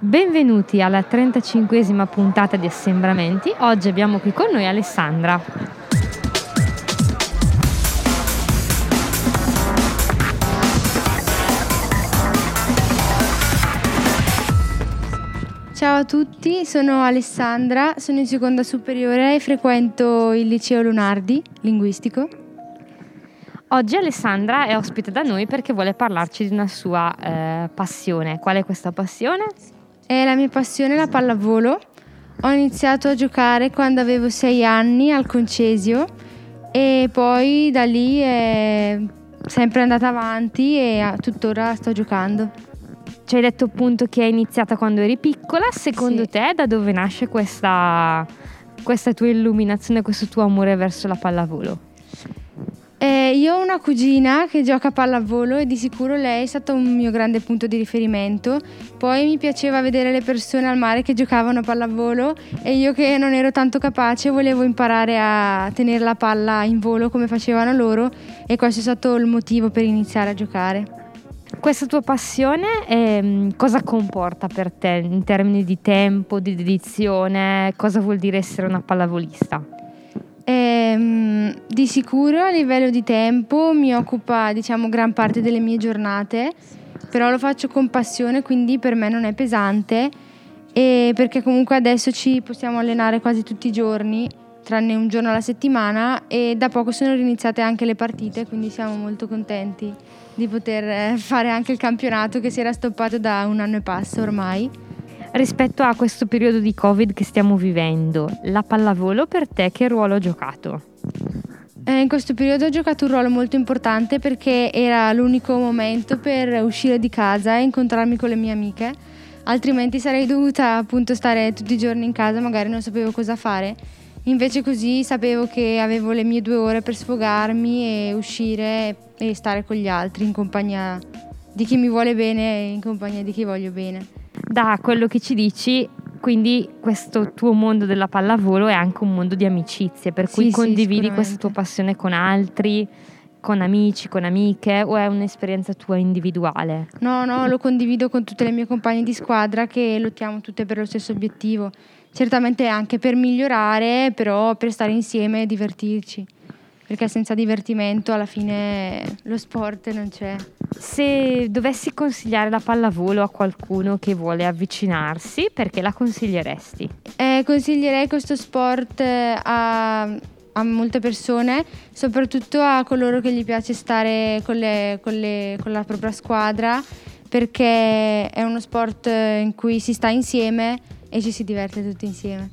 Benvenuti alla 35esima puntata di Assembramenti. Oggi abbiamo qui con noi Alessandra. Ciao a tutti, sono Alessandra, sono in seconda superiore e frequento il liceo Lunardi, linguistico. Oggi Alessandra è ospite da noi perché vuole parlarci di una sua eh, passione. Qual è questa passione? È la mia passione la pallavolo. Ho iniziato a giocare quando avevo sei anni al Concesio e poi da lì è sempre andata avanti e tuttora sto giocando. Ci hai detto appunto che è iniziata quando eri piccola. Secondo sì. te da dove nasce questa, questa tua illuminazione, questo tuo amore verso la pallavolo? Eh, io ho una cugina che gioca a pallavolo e di sicuro lei è stato un mio grande punto di riferimento. Poi mi piaceva vedere le persone al mare che giocavano a pallavolo e io che non ero tanto capace volevo imparare a tenere la palla in volo come facevano loro e questo è stato il motivo per iniziare a giocare. Questa tua passione eh, cosa comporta per te in termini di tempo, di dedizione? Cosa vuol dire essere una pallavolista? Ehm, di sicuro a livello di tempo mi occupa diciamo gran parte delle mie giornate, però lo faccio con passione, quindi per me non è pesante e perché comunque adesso ci possiamo allenare quasi tutti i giorni, tranne un giorno alla settimana e da poco sono riniziate anche le partite, quindi siamo molto contenti di poter eh, fare anche il campionato che si era stoppato da un anno e passa ormai rispetto a questo periodo di Covid che stiamo vivendo, la pallavolo per te che ruolo ha giocato? Eh, in questo periodo ho giocato un ruolo molto importante perché era l'unico momento per uscire di casa e incontrarmi con le mie amiche, altrimenti sarei dovuta appunto stare tutti i giorni in casa, magari non sapevo cosa fare. Invece così sapevo che avevo le mie due ore per sfogarmi e uscire e stare con gli altri in compagnia di chi mi vuole bene e in compagnia di chi voglio bene da quello che ci dici, quindi questo tuo mondo della pallavolo è anche un mondo di amicizie, per cui sì, condividi sì, questa tua passione con altri, con amici, con amiche o è un'esperienza tua individuale? No, no, lo condivido con tutte le mie compagne di squadra che lottiamo tutte per lo stesso obiettivo. Certamente anche per migliorare, però per stare insieme e divertirci perché senza divertimento alla fine lo sport non c'è. Se dovessi consigliare la pallavolo a qualcuno che vuole avvicinarsi, perché la consiglieresti? Eh, consiglierei questo sport eh, a, a, molte persone, soprattutto a coloro che gli piace stare con, le, con, le, con la propria squadra, perché è uno sport in cui si sta insieme e ci si diverte tutti insieme.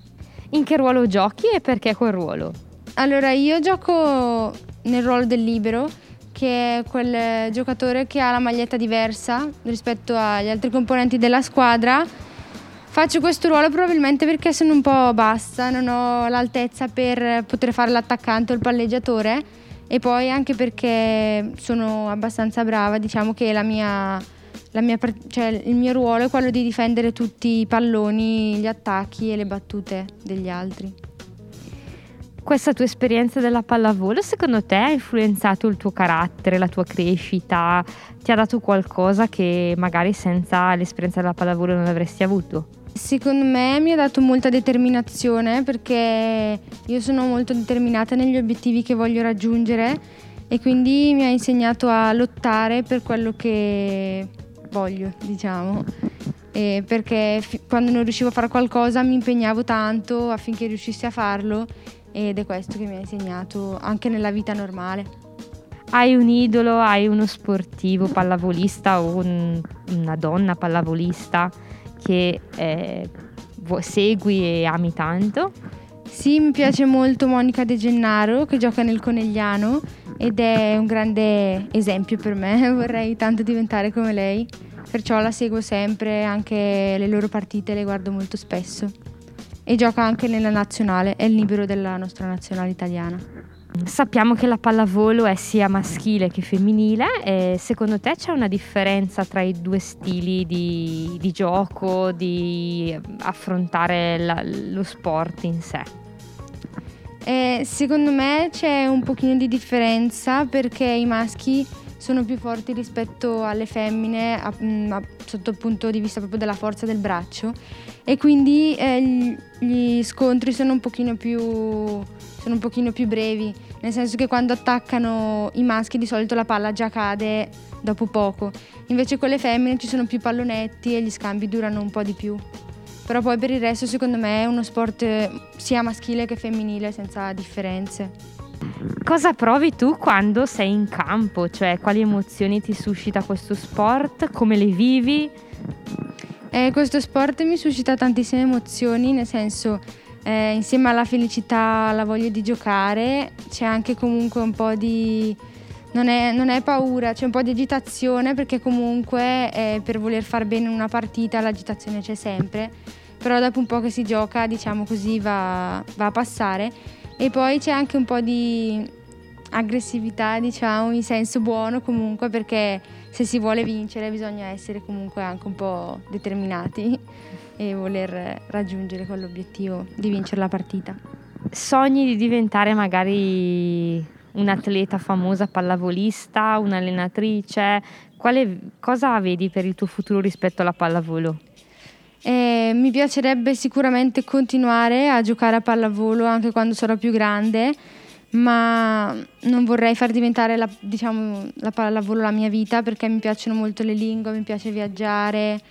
In che ruolo giochi e perché quel ruolo? Allora, io gioco nel ruolo del libero, che è quel giocatore che ha la maglietta diversa rispetto agli altri componenti della squadra. Faccio questo ruolo probabilmente perché sono un po' bassa, non ho l'altezza per poter fare l'attaccante o il palleggiatore e poi anche perché sono abbastanza brava, diciamo che la mia, la mia, cioè il mio ruolo è quello di difendere tutti i palloni, gli attacchi e le battute degli altri. Questa tua esperienza della pallavolo secondo te ha influenzato il tuo carattere, la tua crescita? Ti ha dato qualcosa che magari senza l'esperienza della pallavolo non avresti avuto? Secondo me mi ha dato molta determinazione perché io sono molto determinata negli obiettivi che voglio raggiungere e quindi mi ha insegnato a lottare per quello che voglio, diciamo. E perché f- quando non riuscivo a fare qualcosa mi impegnavo tanto affinché riuscissi a farlo ed è questo che mi ha insegnato anche nella vita normale. Hai un idolo, hai uno sportivo pallavolista o un, una donna pallavolista che eh, segui e ami tanto? Sì, mi piace molto Monica De Gennaro che gioca nel Conegliano ed è un grande esempio per me, vorrei tanto diventare come lei, perciò la seguo sempre, anche le loro partite le guardo molto spesso e gioca anche nella nazionale, è il libero della nostra nazionale italiana. Sappiamo che la pallavolo è sia maschile che femminile e secondo te c'è una differenza tra i due stili di, di gioco, di affrontare la, lo sport in sé? Eh, secondo me c'è un pochino di differenza perché i maschi sono più forti rispetto alle femmine a, mm, a, sotto il punto di vista proprio della forza del braccio e quindi eh, gli scontri sono un pochino più sono un pochino più brevi, nel senso che quando attaccano i maschi di solito la palla già cade dopo poco, invece con le femmine ci sono più pallonetti e gli scambi durano un po' di più. Però poi per il resto secondo me è uno sport sia maschile che femminile senza differenze. Cosa provi tu quando sei in campo? Cioè quali emozioni ti suscita questo sport? Come le vivi? Eh, questo sport mi suscita tantissime emozioni, nel senso eh, insieme alla felicità, alla voglia di giocare, c'è anche comunque un po' di... Non è, non è paura, c'è un po' di agitazione perché comunque eh, per voler far bene una partita l'agitazione c'è sempre, però dopo un po' che si gioca diciamo così va, va a passare e poi c'è anche un po' di aggressività diciamo in senso buono comunque perché se si vuole vincere bisogna essere comunque anche un po' determinati e voler raggiungere quell'obiettivo di vincere la partita. Sogni di diventare magari un'atleta famosa pallavolista, un'allenatrice? Quale, cosa vedi per il tuo futuro rispetto alla pallavolo? Eh, mi piacerebbe sicuramente continuare a giocare a pallavolo anche quando sarò più grande, ma non vorrei far diventare la, diciamo, la pallavolo la mia vita perché mi piacciono molto le lingue, mi piace viaggiare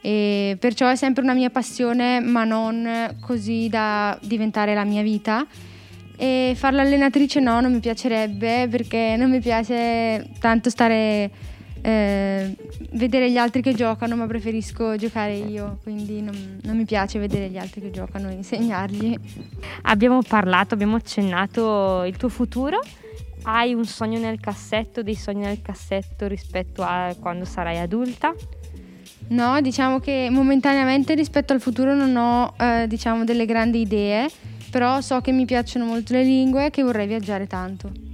e perciò è sempre una mia passione, ma non così da diventare la mia vita. E fare l'allenatrice no, non mi piacerebbe perché non mi piace tanto stare eh, vedere gli altri che giocano, ma preferisco giocare io, quindi non, non, mi piace vedere gli altri che giocano e insegnargli. Abbiamo parlato, abbiamo accennato il tuo futuro. Hai un sogno nel cassetto, dei sogni nel cassetto rispetto a quando sarai adulta? No, diciamo che momentaneamente rispetto al futuro non ho eh, diciamo delle grandi idee, però so che mi piacciono molto le lingue e che vorrei viaggiare tanto.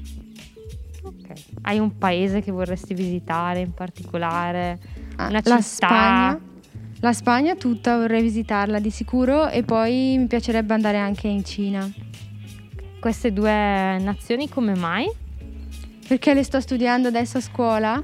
Hai un paese che vorresti visitare in particolare? Ah, Una la città? Spagna. La Spagna tutta vorrei visitarla di sicuro e poi mi piacerebbe andare anche in Cina. Queste due nazioni come mai? Perché le sto studiando adesso a scuola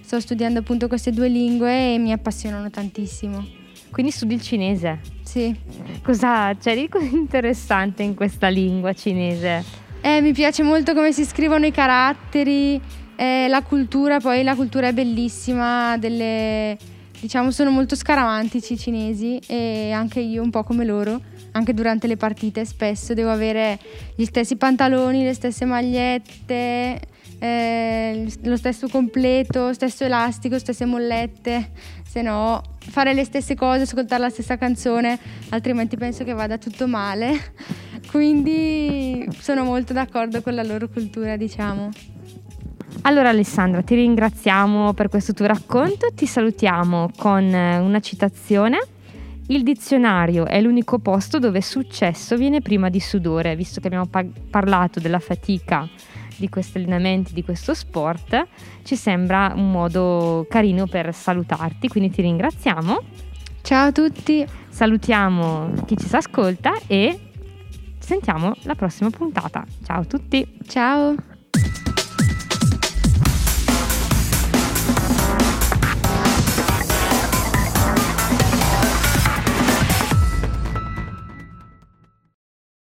sto studiando appunto queste due lingue e mi appassionano tantissimo. Quindi studi il cinese? Sì. Cosa c'è di così interessante in questa lingua cinese? Eh, mi piace molto come si scrivono i caratteri, eh, la cultura, poi la cultura è bellissima, delle, diciamo sono molto scaramantici i cinesi e anche io un po' come loro, anche durante le partite spesso devo avere gli stessi pantaloni, le stesse magliette, eh, lo stesso completo, stesso elastico, stesse mollette, se no fare le stesse cose, ascoltare la stessa canzone, altrimenti penso che vada tutto male. Quindi sono molto d'accordo con la loro cultura, diciamo. Allora Alessandra, ti ringraziamo per questo tuo racconto, ti salutiamo con eh, una citazione. Il dizionario è l'unico posto dove successo viene prima di sudore, visto che abbiamo pa- parlato della fatica di questi allenamenti, di questo sport, ci sembra un modo carino per salutarti, quindi ti ringraziamo. Ciao a tutti. Salutiamo chi ci ascolta e sentiamo la prossima puntata. Ciao a tutti. Ciao.